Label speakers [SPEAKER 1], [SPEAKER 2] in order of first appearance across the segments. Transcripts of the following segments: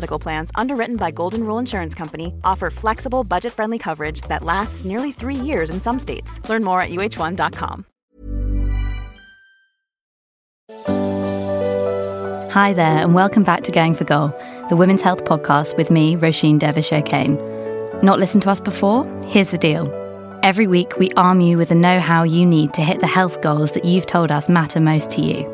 [SPEAKER 1] Medical Plans, underwritten by Golden Rule Insurance Company, offer flexible, budget friendly coverage that lasts nearly three years in some states. Learn more at uh1.com.
[SPEAKER 2] Hi there, and welcome back to Going for Goal, the women's health podcast with me, Roisin Dervish O'Kane. Not listened to us before? Here's the deal. Every week, we arm you with the know how you need to hit the health goals that you've told us matter most to you.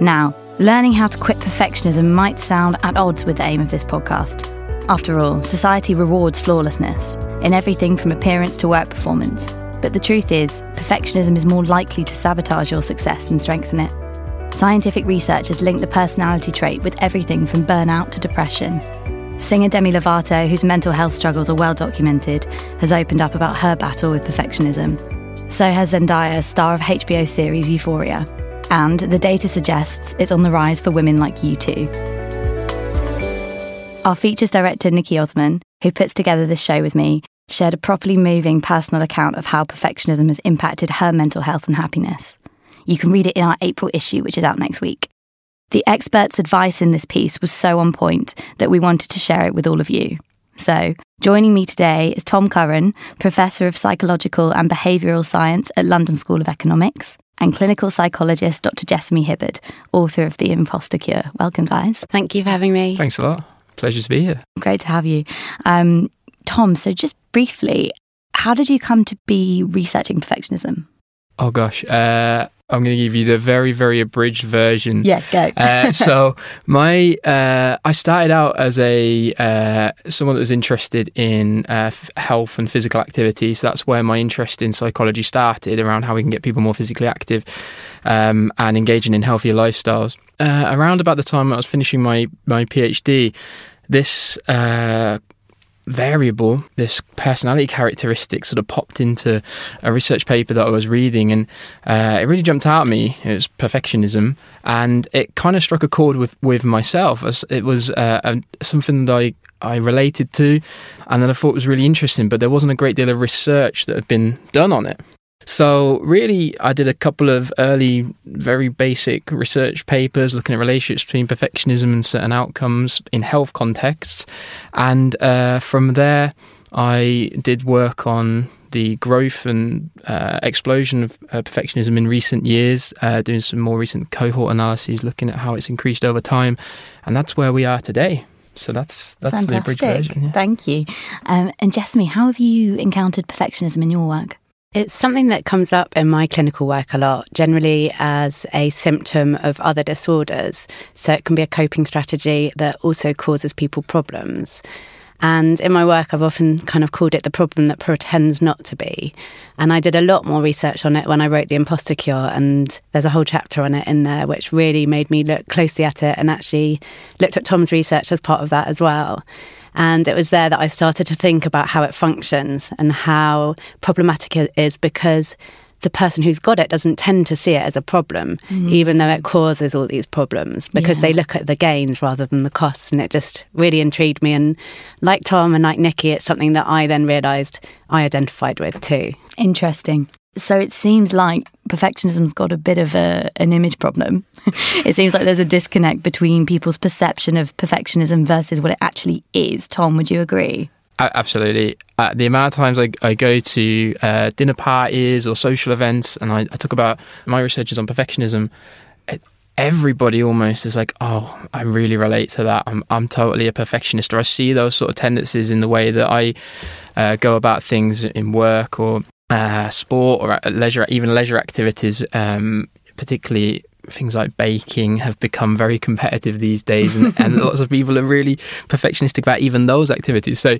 [SPEAKER 2] Now, learning how to quit perfectionism might sound at odds with the aim of this podcast. After all, society rewards flawlessness in everything from appearance to work performance. But the truth is, perfectionism is more likely to sabotage your success than strengthen it. Scientific research has linked the personality trait with everything from burnout to depression. Singer Demi Lovato, whose mental health struggles are well documented, has opened up about her battle with perfectionism. So has Zendaya, star of HBO series Euphoria. And the data suggests it's on the rise for women like you too. Our features director, Nikki Osman, who puts together this show with me, shared a properly moving personal account of how perfectionism has impacted her mental health and happiness. You can read it in our April issue, which is out next week. The expert's advice in this piece was so on point that we wanted to share it with all of you. So, joining me today is Tom Curran, Professor of Psychological and Behavioural Science at London School of Economics, and clinical psychologist Dr. Jessamy Hibbard, author of The Imposter Cure. Welcome, guys.
[SPEAKER 3] Thank you for having me.
[SPEAKER 4] Thanks a lot. Pleasure to be here.
[SPEAKER 2] Great to have you. Um, Tom, so just briefly, how did you come to be researching perfectionism?
[SPEAKER 4] Oh gosh, uh, I'm going to give you the very, very abridged version.
[SPEAKER 2] Yeah, go.
[SPEAKER 4] uh, so my, uh, I started out as a uh, someone that was interested in uh, f- health and physical activity. So that's where my interest in psychology started, around how we can get people more physically active um, and engaging in healthier lifestyles. Uh, around about the time I was finishing my my PhD, this uh, variable, this personality characteristic sort of popped into a research paper that I was reading, and uh, it really jumped out at me. It was perfectionism, and it kind of struck a chord with, with myself. As it was uh, something that I, I related to, and that I thought was really interesting, but there wasn't a great deal of research that had been done on it. So, really, I did a couple of early, very basic research papers looking at relationships between perfectionism and certain outcomes in health contexts. And uh, from there, I did work on the growth and uh, explosion of uh, perfectionism in recent years, uh, doing some more recent cohort analyses looking at how it's increased over time. And that's where we are today. So that's that's
[SPEAKER 2] Fantastic.
[SPEAKER 4] the abridged version. Yeah.
[SPEAKER 2] Thank you. Um, and Jessamy, how have you encountered perfectionism in your work?
[SPEAKER 3] It's something that comes up in my clinical work a lot, generally as a symptom of other disorders. So it can be a coping strategy that also causes people problems. And in my work, I've often kind of called it the problem that pretends not to be. And I did a lot more research on it when I wrote The Imposter Cure. And there's a whole chapter on it in there, which really made me look closely at it and actually looked at Tom's research as part of that as well. And it was there that I started to think about how it functions and how problematic it is because the person who's got it doesn't tend to see it as a problem, mm. even though it causes all these problems because yeah. they look at the gains rather than the costs. And it just really intrigued me. And like Tom and like Nikki, it's something that I then realised I identified with too.
[SPEAKER 2] Interesting. So it seems like perfectionism's got a bit of a, an image problem. it seems like there's a disconnect between people's perception of perfectionism versus what it actually is. Tom, would you agree?
[SPEAKER 4] Absolutely. Uh, the amount of times I, I go to uh, dinner parties or social events and I, I talk about my research is on perfectionism, everybody almost is like, oh, I really relate to that. I'm, I'm totally a perfectionist. Or I see those sort of tendencies in the way that I uh, go about things in work or uh, sport or leisure, even leisure activities, um, particularly things like baking have become very competitive these days, and, and lots of people are really perfectionistic about even those activities. So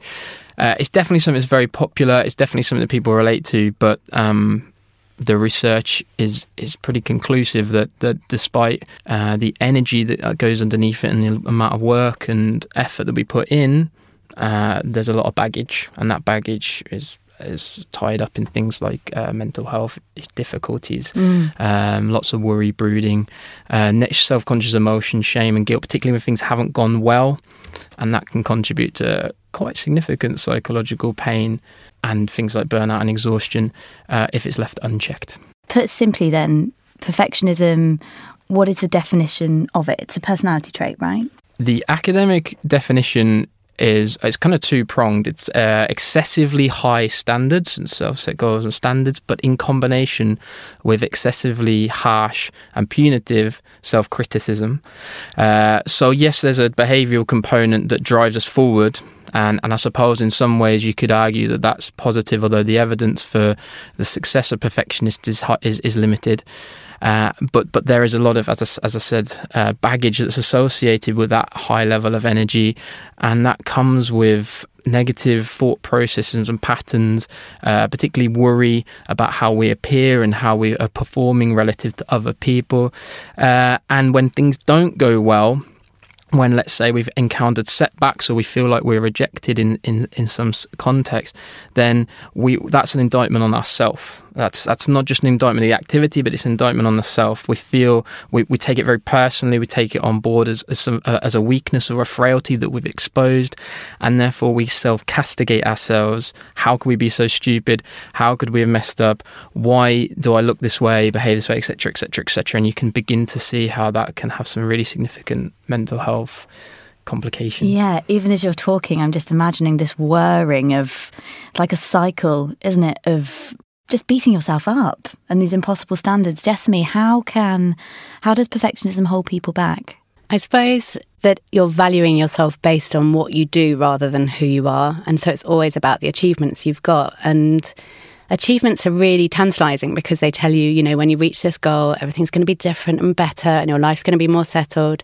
[SPEAKER 4] uh, it's definitely something that's very popular. It's definitely something that people relate to, but um, the research is is pretty conclusive that that despite uh, the energy that goes underneath it and the amount of work and effort that we put in, uh, there's a lot of baggage, and that baggage is is tied up in things like uh, mental health difficulties, mm. um, lots of worry, brooding, uh, self conscious emotion, shame, and guilt, particularly when things haven't gone well. And that can contribute to quite significant psychological pain and things like burnout and exhaustion uh, if it's left unchecked.
[SPEAKER 2] Put simply, then, perfectionism, what is the definition of it? It's a personality trait, right?
[SPEAKER 4] The academic definition is it's kind of two pronged. It's uh, excessively high standards and self-set goals and standards, but in combination with excessively harsh and punitive self-criticism. Uh, so yes, there's a behavioural component that drives us forward. And, and I suppose in some ways you could argue that that's positive, although the evidence for the success of perfectionists is, is, is limited. Uh, but but there is a lot of, as I, as I said, uh, baggage that's associated with that high level of energy, and that comes with negative thought processes and patterns, uh, particularly worry about how we appear and how we are performing relative to other people. Uh, and when things don't go well, when let's say we've encountered setbacks or we feel like we're rejected in, in, in some context, then we that's an indictment on ourselves. That's that's not just an indictment of the activity, but it's an indictment on the self. We feel we, we take it very personally. We take it on board as as, some, uh, as a weakness or a frailty that we've exposed, and therefore we self castigate ourselves. How could we be so stupid? How could we have messed up? Why do I look this way, behave this way, etc., etc., etc.? And you can begin to see how that can have some really significant mental health complications.
[SPEAKER 2] Yeah, even as you're talking, I'm just imagining this whirring of like a cycle, isn't it, of just beating yourself up and these impossible standards. Jessamy, how can how does perfectionism hold people back?
[SPEAKER 3] I suppose that you're valuing yourself based on what you do rather than who you are. And so it's always about the achievements you've got. And achievements are really tantalizing because they tell you, you know, when you reach this goal, everything's going to be different and better and your life's going to be more settled.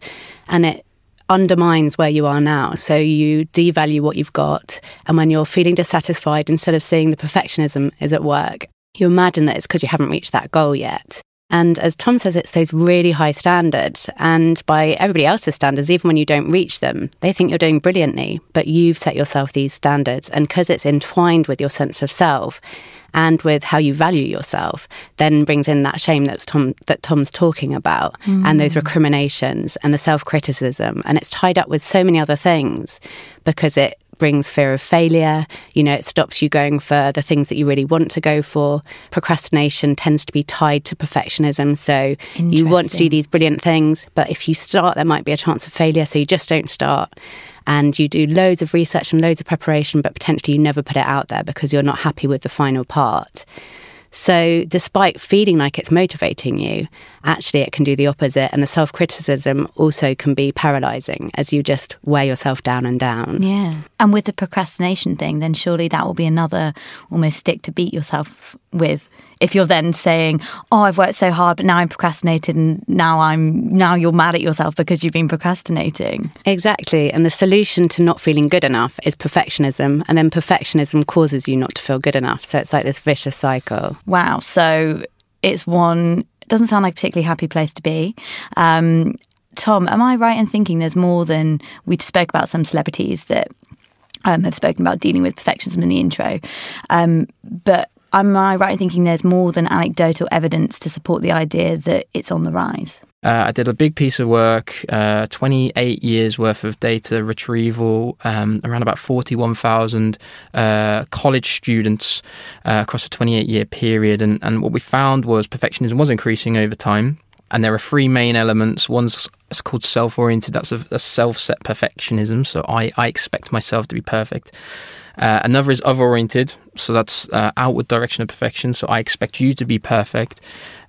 [SPEAKER 3] And it undermines where you are now. So you devalue what you've got. And when you're feeling dissatisfied, instead of seeing the perfectionism is at work, you imagine that it's because you haven't reached that goal yet. And as Tom says, it's those really high standards. And by everybody else's standards, even when you don't reach them, they think you're doing brilliantly, but you've set yourself these standards. And because it's entwined with your sense of self and with how you value yourself, then brings in that shame that's Tom, that Tom's talking about mm. and those recriminations and the self criticism. And it's tied up with so many other things because it brings fear of failure. You know, it stops you going for the things that you really want to go for. Procrastination tends to be tied to perfectionism. So you want to do these brilliant things, but if you start, there might be a chance of failure. So you just don't start. And you do loads of research and loads of preparation, but potentially you never put it out there because you're not happy with the final part. So, despite feeling like it's motivating you, actually it can do the opposite. And the self criticism also can be paralyzing as you just wear yourself down and down.
[SPEAKER 2] Yeah. And with the procrastination thing, then surely that will be another almost stick to beat yourself with if you're then saying, "Oh, I've worked so hard, but now I'm procrastinated, and now I'm now you're mad at yourself because you've been procrastinating."
[SPEAKER 3] Exactly, and the solution to not feeling good enough is perfectionism, and then perfectionism causes you not to feel good enough. So it's like this vicious cycle.
[SPEAKER 2] Wow. So it's one. It doesn't sound like a particularly happy place to be. Um, Tom, am I right in thinking there's more than we spoke about some celebrities that um, have spoken about dealing with perfectionism in the intro, um, but Am I right in thinking there's more than anecdotal evidence to support the idea that it's on the rise?
[SPEAKER 4] Uh, I did a big piece of work, uh, 28 years worth of data retrieval, um, around about 41,000 uh, college students uh, across a 28 year period. And, and what we found was perfectionism was increasing over time. And there are three main elements. One's it's called self oriented, that's a, a self set perfectionism. So I, I expect myself to be perfect. Uh, another is other oriented, so that's uh, outward direction of perfection. So I expect you to be perfect.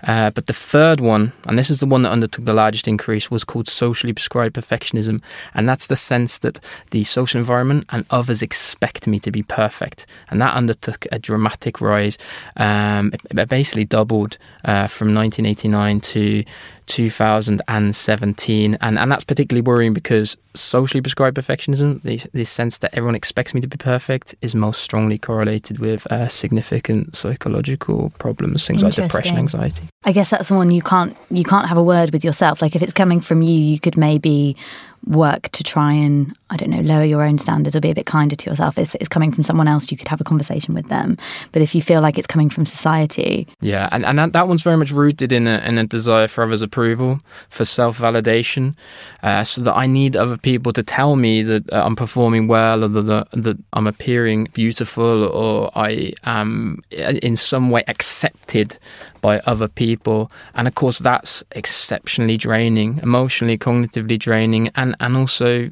[SPEAKER 4] Uh, but the third one, and this is the one that undertook the largest increase, was called socially prescribed perfectionism. And that's the sense that the social environment and others expect me to be perfect. And that undertook a dramatic rise. Um, it, basically doubled uh, from 1989 to 2017. And, and that's particularly worrying because socially prescribed perfectionism, the, the sense that everyone expects me to be perfect, is most strongly correlated with uh, significant psychological problems, things like depression, anxiety.
[SPEAKER 2] I guess that's the one you can't you can't have a word with yourself. Like if it's coming from you, you could maybe work to try and I don't know lower your own standards or be a bit kinder to yourself. If it's coming from someone else, you could have a conversation with them. But if you feel like it's coming from society,
[SPEAKER 4] Yeah, and, and that, that one's very much rooted in a, in a desire for others' approval, for self validation, uh, so that I need other people to tell me that uh, I'm performing well or that, that I'm appearing beautiful or I am in some way accepted by other people. And of course, that's exceptionally draining, emotionally, cognitively draining, and, and also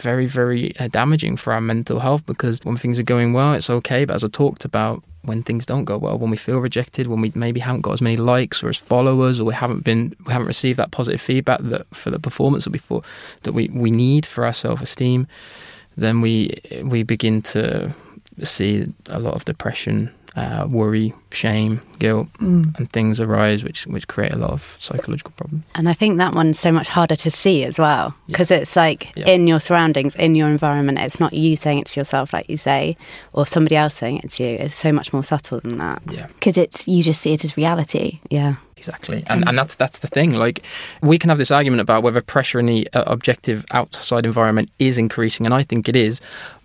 [SPEAKER 4] very, very uh, damaging for our mental health because when things are going well, it's okay. But as I talked about, when things don't go well, when we feel rejected, when we maybe haven't got as many likes or as followers, or we haven't been, we haven't received that positive feedback that for the performance that we that we, we need for our self esteem, then we we begin to see a lot of depression, uh, worry, shame, guilt, and things arise which which create a lot of psychological problems.
[SPEAKER 3] And I think that one's so much harder to see as well because it's like
[SPEAKER 4] Yeah.
[SPEAKER 3] in your surroundings, in your environment. It's not you saying it to yourself, like you say, or somebody else saying it to you. It's so much more subtle than that.
[SPEAKER 4] Yeah.
[SPEAKER 2] because it's you just see it as reality.
[SPEAKER 3] Yeah.
[SPEAKER 4] Exactly, and and that's that's the thing. Like, we can have this argument about whether pressure in the uh, objective outside environment is increasing, and I think it is,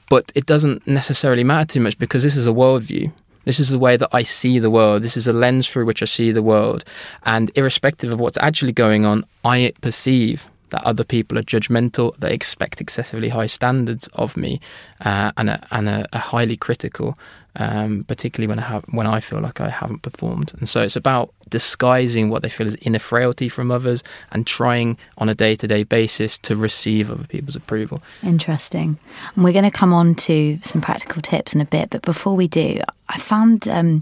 [SPEAKER 4] but it doesn't necessarily matter too much because this is a worldview. This is the way that I see the world. This is a lens through which I see the world, and irrespective of what's actually going on, I perceive that other people are judgmental, they expect excessively high standards of me, uh, and and a, a highly critical, um, particularly when I have when I feel like I haven't performed. And so it's about disguising what they feel is inner frailty from others and trying on a day to day basis to receive other people's approval.
[SPEAKER 2] Interesting. And we're going to come on to some practical tips in a bit. But before we do, I found um,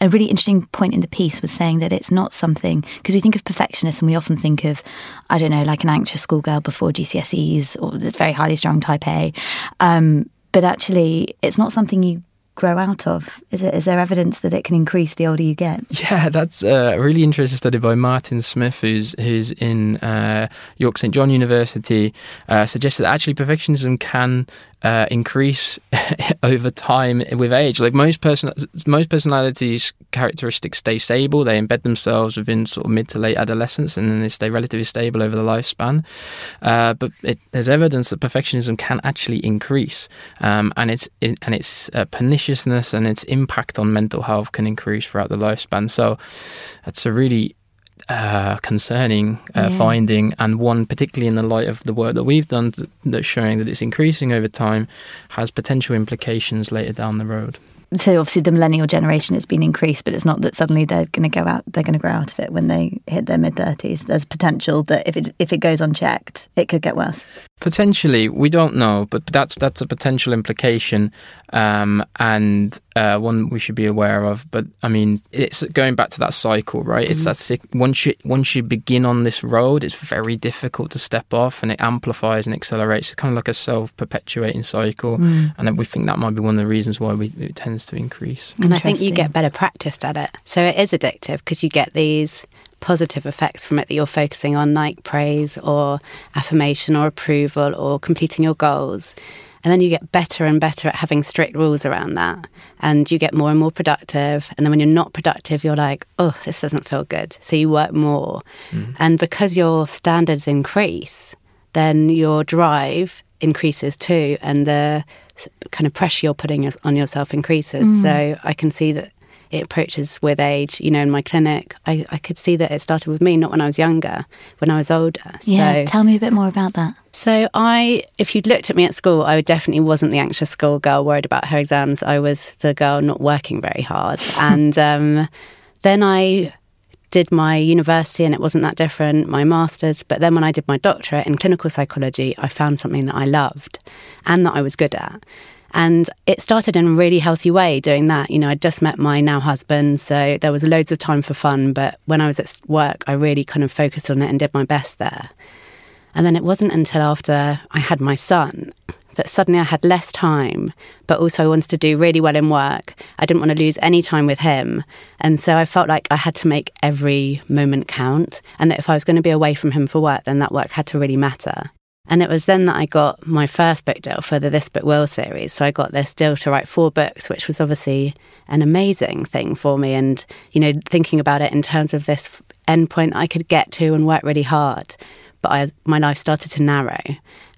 [SPEAKER 2] a really interesting point in the piece was saying that it's not something, because we think of perfectionists and we often think of, I don't know, like an anxious schoolgirl before GCSEs or this very highly strung type A. Um, but actually, it's not something you grow out of. Is, it, is there evidence that it can increase the older you get?
[SPEAKER 4] Yeah, that's a really interesting study by Martin Smith, who's who's in uh, York St John University, uh, suggests that actually perfectionism can uh, increase over time with age. Like most person, most personalities characteristics stay stable; they embed themselves within sort of mid to late adolescence, and then they stay relatively stable over the lifespan. Uh, but it, there's evidence that perfectionism can actually increase, um, and its and its uh, perniciousness and its impact on mental health can increase throughout the lifespan. So that's a really uh, concerning uh,
[SPEAKER 2] Yeah.
[SPEAKER 4] finding, and one particularly in the light of the work that we've done th- that's showing that it's increasing over time, has potential implications later down the road.
[SPEAKER 2] So obviously the millennial generation has been increased, but it's not that suddenly they're going to go out. They're going to grow out of it when they hit their mid thirties. There's potential that if it if it goes unchecked, it could get worse.
[SPEAKER 4] Potentially, we don't know, but that's that's a potential implication, um, and uh, one we should be aware of. But I mean, it's going back to that cycle, right? It's that sick, once you once you begin on this road, it's very difficult to step off, and it amplifies and accelerates. It's kind of like a self perpetuating cycle, and then we think that might be one of the reasons why we, it tends to increase.
[SPEAKER 3] And I think you get better practiced at it. So it is addictive because you get these positive effects from it that you're focusing on, like praise or affirmation or approval or completing your goals. And then you get better and better at having strict rules around that. And you get more and more productive. And then when you're not productive, you're like, oh, this doesn't feel good. So you work more. Mm-hmm. And because your standards increase, then your drive increases too. And the kind of pressure you're putting on yourself increases. Mm. So I can see that it approaches with age. You know, in my clinic, I, I could see that it started with me, not when I was younger, when I was older.
[SPEAKER 2] Yeah,
[SPEAKER 3] So,
[SPEAKER 2] tell me a bit more about that.
[SPEAKER 3] So I, if you'd looked at me at school, I definitely wasn't the anxious schoolgirl worried about her exams. I was the girl not working very hard. and um, then I did my university and it wasn't that different, my master's. But then when I did my doctorate in clinical psychology, I found something that I loved and that I was good at. And it started in a really healthy way doing that. You know, I'd just met my now husband, so there was loads of time for fun. But when I was at work, I really kind of focused on it and did my best there. And then it wasn't until after I had my son that suddenly I had less time, but also I wanted to do really well in work. I didn't want to lose any time with him. And so I felt like I had to make every moment count. And that if I was going to be away from him for work, then that work had to really matter. And it was then that I got my first book deal for the This Book Will series. So I got this deal to write four books, which was obviously an amazing thing for me. And, you know, thinking about it in terms of this endpoint I could get to and work really hard. But I, my life started to narrow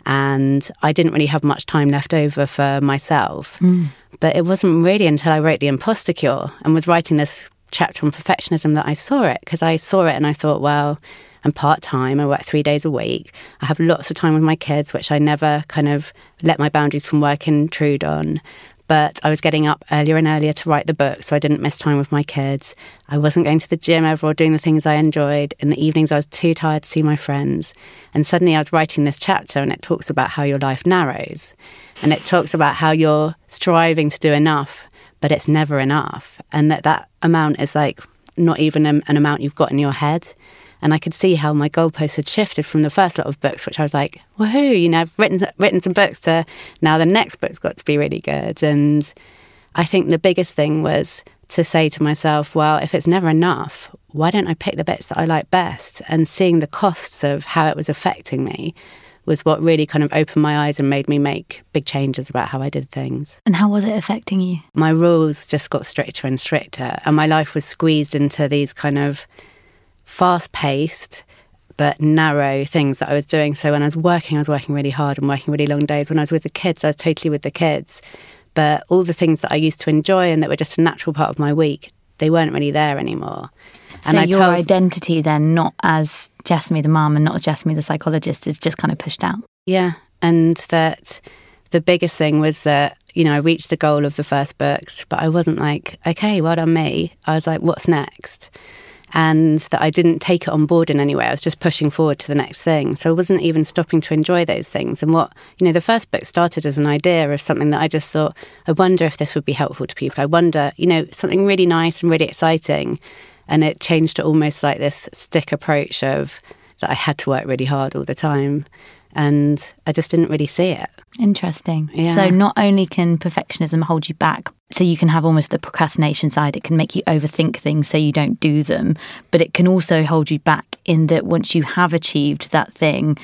[SPEAKER 3] and I didn't really have much time left over for myself. Mm. But it wasn't really until I wrote The Imposter Cure and was writing this chapter on perfectionism that I saw it because I saw it and I thought, well, I'm part time. I work three days a week. I have lots of time with my kids, which I never kind of let my boundaries from work intrude on. But I was getting up earlier and earlier to write the book, so I didn't miss time with my kids. I wasn't going to the gym ever or doing the things I enjoyed. In the evenings, I was too tired to see my friends. And suddenly, I was writing this chapter, and it talks about how your life narrows. And it talks about how you're striving to do enough, but it's never enough. And that that amount is like not even an amount you've got in your head. And I could see how my goalposts had shifted from the first lot of books, which I was like, woohoo, you know, I've written, written some books to now the next book's got to be really good. And I think the biggest thing was to say to myself, well, if it's never enough, why don't I pick the bits that I like best? And seeing the costs of how it was affecting me was what really kind of opened my eyes and made me make big changes about how I did things.
[SPEAKER 2] And how was it affecting you?
[SPEAKER 3] My rules just got stricter and stricter, and my life was squeezed into these kind of fast paced but narrow things that I was doing. So when I was working, I was working really hard and working really long days. When I was with the kids, I was totally with the kids. But all the things that I used to enjoy and that were just a natural part of my week, they weren't really there anymore.
[SPEAKER 2] So and your told, identity then, not as Jessamy the mum and not as Jessamy the psychologist, is just kind of pushed out.
[SPEAKER 3] Yeah, and that the biggest thing was that you know I reached the goal of the first books, but I wasn't like, okay, well done me. I was like, what's next? And that I didn't take it on board in any way. I was just pushing forward to the next thing. So I wasn't even stopping to enjoy those things. And what, you know, the first book started as an idea of something that I just thought, I wonder if this would be helpful to people. I wonder, you know, something really nice and really exciting. And it changed to almost like this stick approach of that I had to work really hard all the time and I just didn't really see it.
[SPEAKER 2] Interesting. Yeah. So not only can perfectionism hold you back, so you can have almost the procrastination side, it can make you overthink things so you don't do them, but it can also hold you back in that once you have achieved that thing,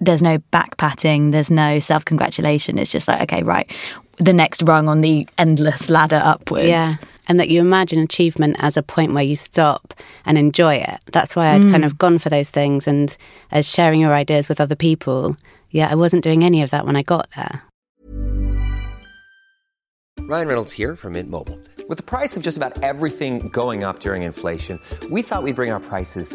[SPEAKER 2] there's no back patting, there's no self congratulation. It's just like, okay, right, the next rung on the endless ladder upwards.
[SPEAKER 3] Yeah and that you imagine achievement as a point where you stop and enjoy it. That's why I'd mm. kind of gone for those things and as sharing your ideas with other people. Yeah, I wasn't doing any of that when I got there.
[SPEAKER 5] Ryan Reynolds here from Mint Mobile. With the price of just about everything going up during inflation, we thought we'd bring our prices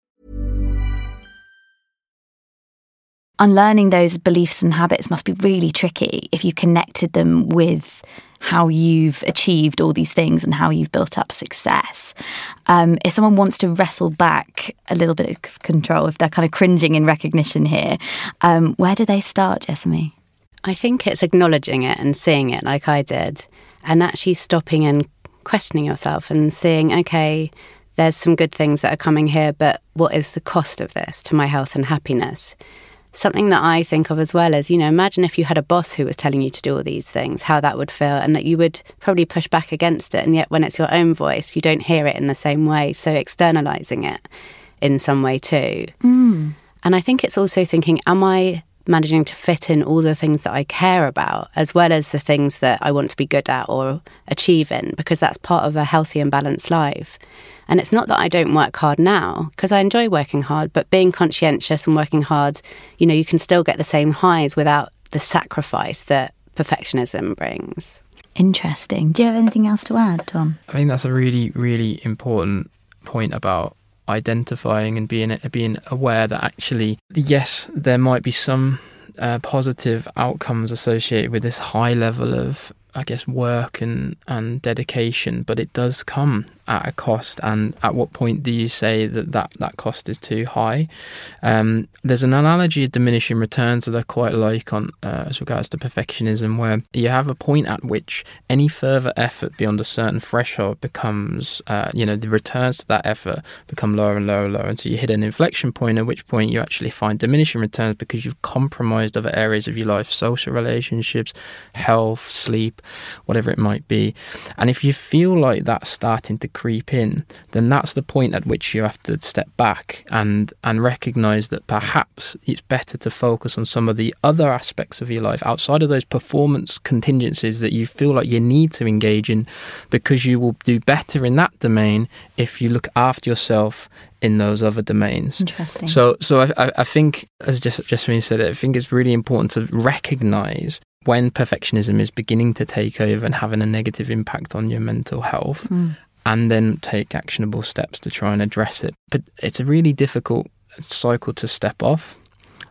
[SPEAKER 2] Unlearning those beliefs and habits must be really tricky if you connected them with how you've achieved all these things and how you've built up success. Um, if someone wants to wrestle back a little bit of control, if they're kind of cringing in recognition here, um, where do they start, Jessamy?
[SPEAKER 3] I think it's acknowledging it and seeing it like I did, and actually stopping and questioning yourself and seeing, okay, there's some good things that are coming here, but what is the cost of this to my health and happiness? Something that I think of as well is, you know, imagine if you had a boss who was telling you to do all these things, how that would feel, and that you would probably push back against it. And yet, when it's your own voice, you don't hear it in the same way. So, externalizing it in some way too.
[SPEAKER 2] Mm.
[SPEAKER 3] And I think it's also thinking, am I managing to fit in all the things that I care about, as well as the things that I want to be good at or achieve in, because that's part of a healthy and balanced life. And it's not that I don't work hard now, because I enjoy working hard, but being conscientious and working hard, you know, you can still get the same highs without the sacrifice that perfectionism brings.
[SPEAKER 2] Interesting. Do you have anything else to add, Tom?
[SPEAKER 4] I think that's a really, really important point about identifying and being being aware that actually, yes, there might be some uh, positive outcomes associated with this high level of, I guess, work and and dedication, but it does come at a cost. And at what point do you say that that, that cost is too high? Um, there's an analogy of diminishing returns that I quite like on uh, as regards to perfectionism, where you have a point at which any further effort beyond a certain threshold becomes, uh, you know, the returns to that effort become lower and lower and lower until you hit an inflection point, at which point you actually find diminishing returns because you've compromised other areas of your life, social relationships, health, sleep, whatever it might be. And if you feel like that's starting to creep in, then that's the point at which you have to step back and and recognize that perhaps it's better to focus on some of the other aspects of your life outside of those performance contingencies that you feel like you need to engage in because you will do better in that domain if you look after yourself in those other domains.
[SPEAKER 2] Interesting.
[SPEAKER 4] So, so I, I think, as just Jessamy said, I think it's really important to recognize when perfectionism is beginning to take over and having a negative impact on your mental health,
[SPEAKER 2] Mm.
[SPEAKER 4] and then take actionable steps to try and address it. But it's a really difficult cycle to step off,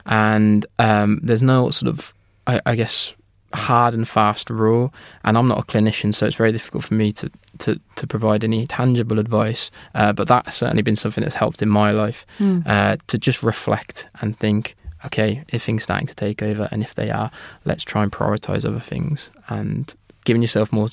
[SPEAKER 4] and um, there's no sort of, I, I guess, hard and fast rule. And I'm not a clinician, so it's very difficult for me to to, to provide any tangible advice. Uh, but that's certainly been something that's helped in my life
[SPEAKER 2] Mm.
[SPEAKER 4] uh, to just reflect and think. Okay, if things starting to take over, and if they are, let's try and prioritize other things. And giving yourself more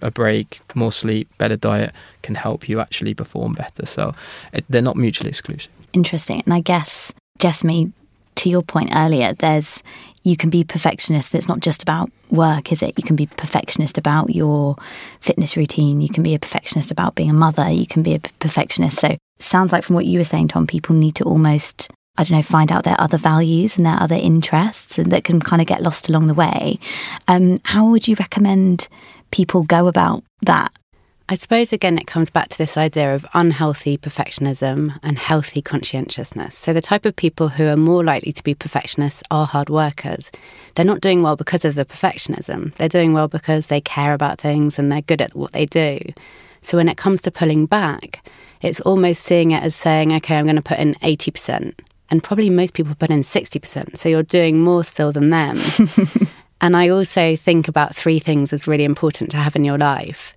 [SPEAKER 4] a break, more sleep, better diet can help you actually perform better. So it, they're not mutually exclusive.
[SPEAKER 2] Interesting. And I guess, Jessamy, to your point earlier, there's you can be perfectionist. It's not just about work, is it? You can be perfectionist about your fitness routine. You can be a perfectionist about being a mother. You can be a perfectionist. So, sounds like from what you were saying, Tom, people need to almost, I don't know, find out their other values and their other interests, and that can kind of get lost along the way. Um, how would you recommend people go about that?
[SPEAKER 3] I suppose again it comes back to this idea of unhealthy perfectionism and healthy conscientiousness. So the type of people who are more likely to be perfectionists are hard workers. They're not doing well because of the perfectionism. They're doing well because they care about things and they're good at what they do. So when it comes to pulling back, it's almost seeing it as saying, okay, I'm going to put in 80%. And probably most people put in 60%. So you're doing more still than them. and I also think about three things as really important to have in your life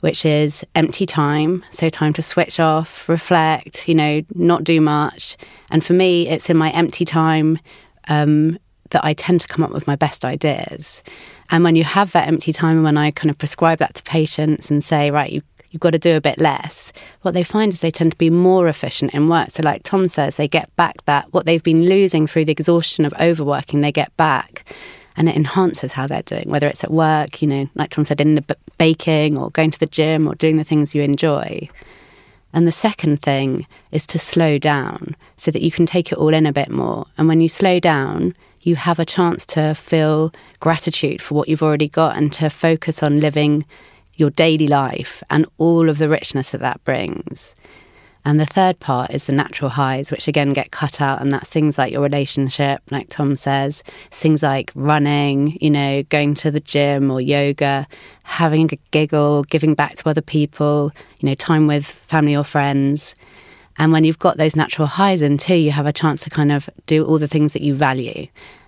[SPEAKER 3] which is empty time. So, time to switch off, reflect, you know, not do much. And for me, it's in my empty time um, that I tend to come up with my best ideas. And when you have that empty time, and when I kind of prescribe that to patients and say, right, you, you've got to do a bit less, what they find is they tend to be more efficient in work. So, like Tom says, they get back that what they've been losing through the exhaustion of overworking, they get back and it enhances how they're doing, whether it's at work, you know, like Tom said, in the b- baking or going to the gym or doing the things you enjoy. And the second thing is to slow down so that you can take it all in a bit more. And when you slow down, you have a chance to feel gratitude for what you've already got and to focus on living your daily life and all of the richness that that brings. And the third part is the natural highs, which again get cut out. And that's things like your relationship, like Tom says, things like running, you know, going to the gym or yoga, having a giggle, giving back to other people, you know, time with family or friends. And when you've got those natural highs in too, you have a chance to kind of do all the things that you value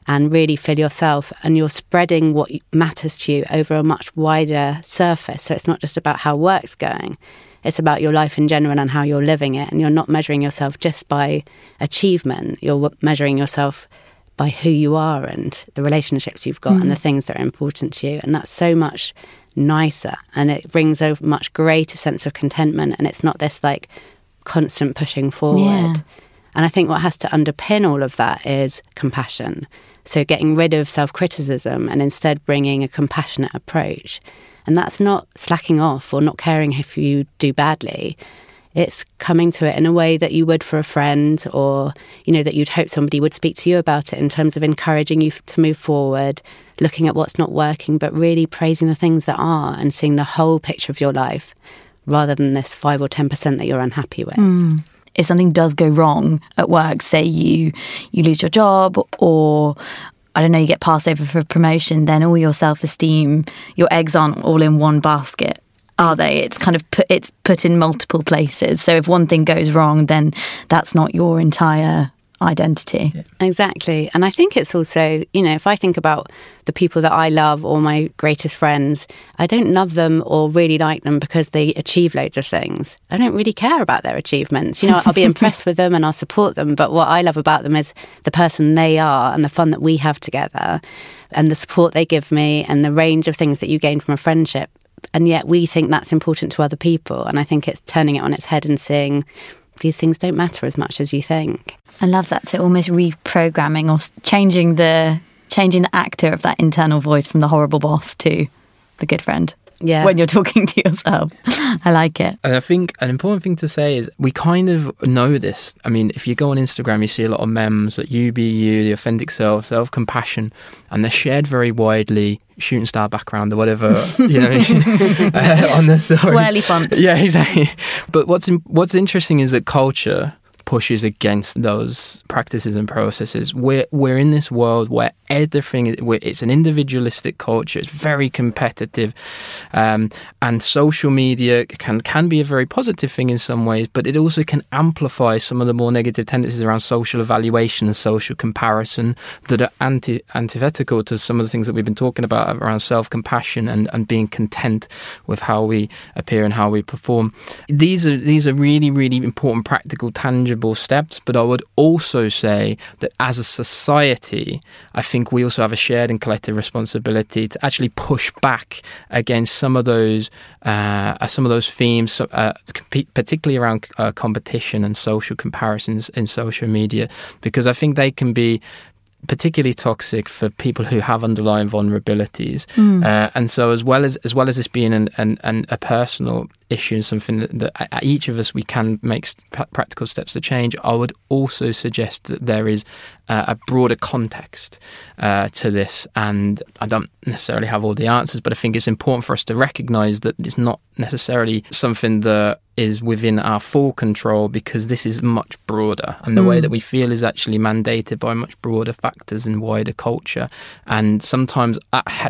[SPEAKER 3] and really fill yourself. And you're spreading what matters to you over a much wider surface. So it's not just about how work's going, it's about your life in general and how you're living it. And you're not measuring yourself just by achievement, you're measuring yourself by who you are and the relationships you've got and the mm-hmm. things that are important to you. And that's so much nicer and it brings a much greater sense of contentment. And it's not this like constant pushing forward.
[SPEAKER 2] Yeah.
[SPEAKER 3] And I think what has to underpin all of that is compassion. So getting rid of self criticism and instead bringing a compassionate approach. And that's not slacking off or not caring if you do badly. It's coming to it in a way that you would for a friend or, you know, that you'd hope somebody would speak to you about it in terms of encouraging you to move forward, looking at what's not working, but really praising the things that are and seeing the whole picture of your life rather than this 5 or 10% that you're unhappy with.
[SPEAKER 2] Mm. If something does go wrong at work, say you you lose your job or I don't know, you get passed over for promotion, then all your self esteem, your eggs aren't all in one basket, are they? It's kind of put it's put in multiple places. So if one thing goes wrong, then that's not your entire identity. Yeah.
[SPEAKER 3] Exactly. And I think it's also, you know, if I think about the people that I love or my greatest friends, I don't love them or really like them because they achieve loads of things. I don't really care about their achievements. You know, I'll be impressed with them and I'll support them. But what I love about them is the person they are and the fun that we have together and the support they give me and the range of things that you gain from a friendship. And yet we think that's important to other people. And I think it's turning it on its head and seeing these things don't matter as much as you think.
[SPEAKER 2] I love that. So almost reprogramming or changing the changing the actor of that internal voice from the horrible boss to the good friend.
[SPEAKER 3] Yeah.
[SPEAKER 2] When you're talking to yourself. I like it.
[SPEAKER 4] And I think an important thing to say is we kind of know this. I mean, if you go on Instagram, you see a lot of memes that you be you, the authentic self, self compassion, and they're shared very widely shooting star background or whatever, you know, uh, on the story.
[SPEAKER 2] Swirly font.
[SPEAKER 4] Yeah, exactly. But what's in, what's interesting is that culture pushes against those practices and processes. We're we're in this world where everything it's an individualistic culture. It's very competitive, um, and social media can can be a very positive thing in some ways, but it also can amplify some of the more negative tendencies around social evaluation and social comparison that are anti antithetical to some of the things that we've been talking about around self compassion and, and being content with how we appear and how we perform. These are these are really really important practical tangible steps. But I would also say that as a society, I think we also have a shared and collective responsibility to actually push back against some of those uh, some of those themes, uh, particularly around uh, competition and social comparisons in social media, because I think they can be particularly toxic for people who have underlying vulnerabilities. Mm. Uh, and so, as well as as well as this being an, an, an a personal issue and something that, that, each of us we can make practical steps to change, I would also suggest that there is uh, a broader context uh, to this. And I don't necessarily have all the answers, but I think it's important for us to recognise that it's not necessarily something that is within our full control because this is much broader. And the mm. way that we feel is actually mandated by much broader factors and wider culture. And sometimes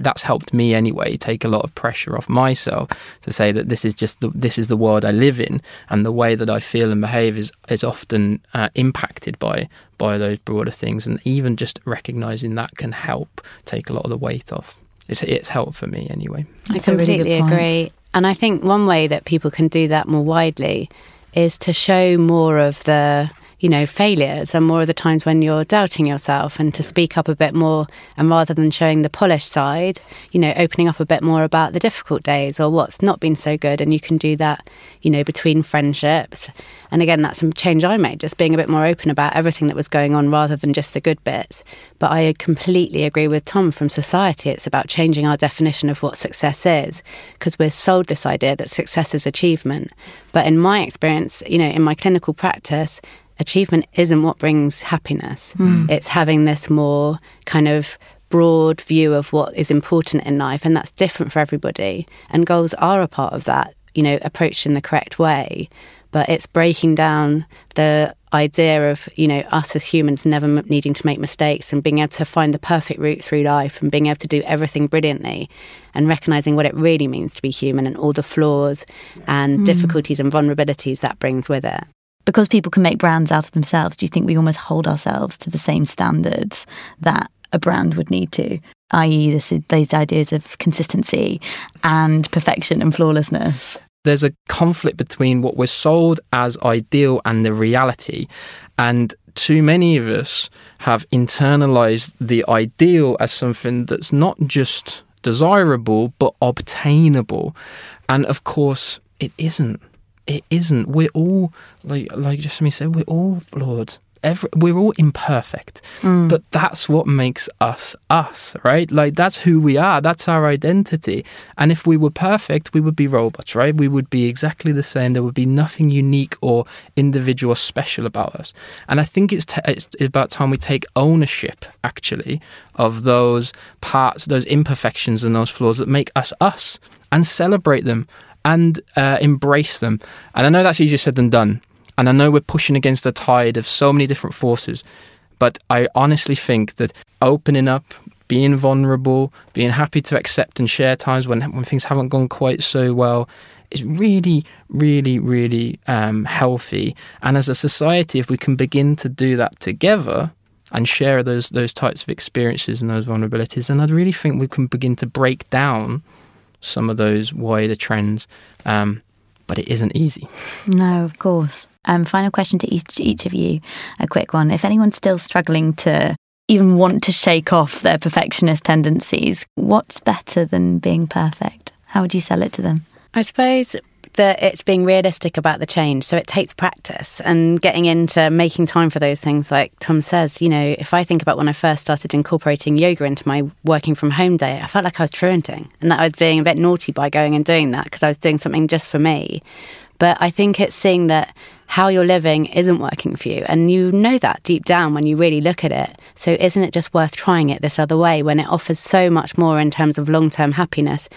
[SPEAKER 4] that's helped me anyway take a lot of pressure off myself to say that this is just the, this is the world I live in. And the way that I feel and behave is is often uh, impacted by by those broader things. And even just recognizing that can help take a lot of the weight off. It's it's helped for me anyway.
[SPEAKER 3] I completely really agree and I think one way that people can do that more widely is to show more of the you know, failures and more of the times when you're doubting yourself and to speak up a bit more and rather than showing the polished side, you know, opening up a bit more about the difficult days or what's not been so good. And you can do that, you know, between friendships. And again, that's a change I made, just being a bit more open about everything that was going on rather than just the good bits. But I completely agree with Tom from society. It's about changing our definition of what success is because we're sold this idea that success is achievement. But in my experience, you know, in my clinical practice, achievement isn't what brings happiness. Mm. It's having this more kind of broad view of what is important in life, and that's different for everybody. And goals are a part of that, you know, approached in the correct way. But it's breaking down the idea of, you know, us as humans never m- needing to make mistakes and being able to find the perfect route through life and being able to do everything brilliantly and recognizing what it really means to be human and all the flaws and mm. difficulties and vulnerabilities that brings with it
[SPEAKER 2] because people can make brands out of themselves, do you think we almost hold ourselves to the same standards that a brand would need to? I.e., this, these ideas of consistency and perfection and flawlessness.
[SPEAKER 4] There's a conflict between what we're sold as ideal and the reality. And too many of us have internalized the ideal as something that's not just desirable, but obtainable. And of course, it isn't it isn't. We're all like like Jessamy said, we're all flawed every, we're all imperfect, mm. but that's what makes us us, right? Like that's who we are. That's our identity. And if we were perfect, we would be robots, right? We would be exactly the same. There would be nothing unique or individual or special about us. And I think it's, t- it's about time we take ownership, actually, of those parts, those imperfections, and those flaws that make us us, and celebrate them and uh, embrace them. And I know that's easier said than done. And I know we're pushing against the tide of so many different forces. But I honestly think that opening up, being vulnerable, being happy to accept and share times when, when things haven't gone quite so well is really, really, really um, healthy. And as a society, if we can begin to do that together, and share those those types of experiences and those vulnerabilities, and I really think we can begin to break down some of those wider trends. Um, but it isn't easy.
[SPEAKER 2] No, of course. Um, final question to each, each of you, a quick one. If anyone's still struggling to even want to shake off their perfectionist tendencies, what's better than being perfect? How would you sell it to them?
[SPEAKER 3] I suppose that it's being realistic about the change. So it takes practice and getting into making time for those things. Like Tom says, you know, if I think about when I first started incorporating yoga into my working from home day, I felt like I was truanting and that I was being a bit naughty by going and doing that because I was doing something just for me. But I think it's seeing that how you're living isn't working for you. And you know that deep down when you really look at it. So isn't it just worth trying it this other way when it offers so much more in terms of long term happiness?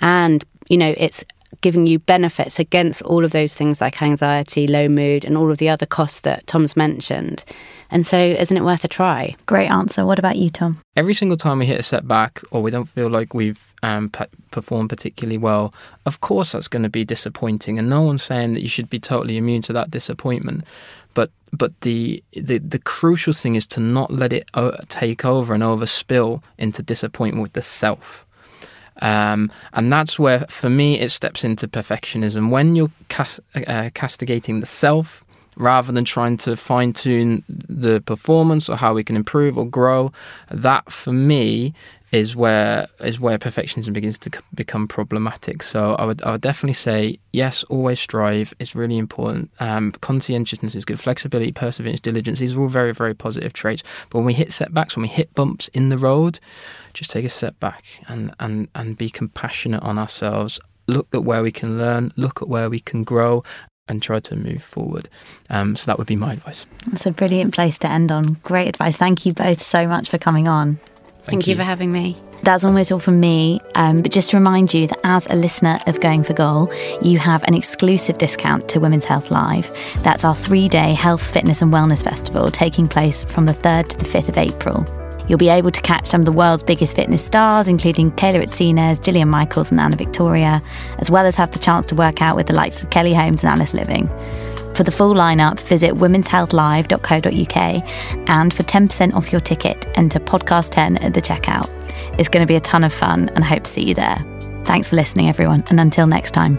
[SPEAKER 3] And, you know, it's giving you benefits against all of those things like anxiety, low mood, and all of the other costs that Tom's mentioned. And so, isn't it worth a try?
[SPEAKER 2] Great answer. What about you, Tom?
[SPEAKER 4] Every single time we hit a setback or we don't feel like we've um, pe- performed particularly well, of course that's going to be disappointing. And no one's saying that you should be totally immune to that disappointment. But but the the, the crucial thing is to not let it uh, take over and overspill into disappointment with the self. Um, and that's where, for me, it steps into perfectionism. When you're cas- uh, castigating the self rather than trying to fine tune the performance or how we can improve or grow, that for me is where is where perfectionism begins to become problematic. So I would I would definitely say yes, always strive. It's really important. Um, conscientiousness is good. Flexibility, perseverance, diligence. These are all very very positive traits. But when we hit setbacks, when we hit bumps in the road, just take a step back and and and be compassionate on ourselves. Look at where we can learn. Look at where we can grow. And try to move forward. Um, so that would be my advice.
[SPEAKER 2] That's a brilliant place to end on. Great advice. Thank you both so much for coming on.
[SPEAKER 3] Thank, you. for having me.
[SPEAKER 2] That's almost all from me. Um, but just to remind you that as a listener of Going for Goal, you have an exclusive discount to Women's Health Live. That's our three day health, fitness, and wellness festival taking place from the 3rd to the 5th of April. You'll be able to catch some of the world's biggest fitness stars, including Kayla Itsines, Jillian Michaels, and Anna Victoria, as well as have the chance to work out with the likes of Kelly Holmes and Alice Liveing. For the full lineup, visit womenshealthlive.co.uk and for 10% off your ticket, enter podcast 10 at the checkout. It's going to be a ton of fun and I hope to see you there. Thanks for listening, everyone, and until next time.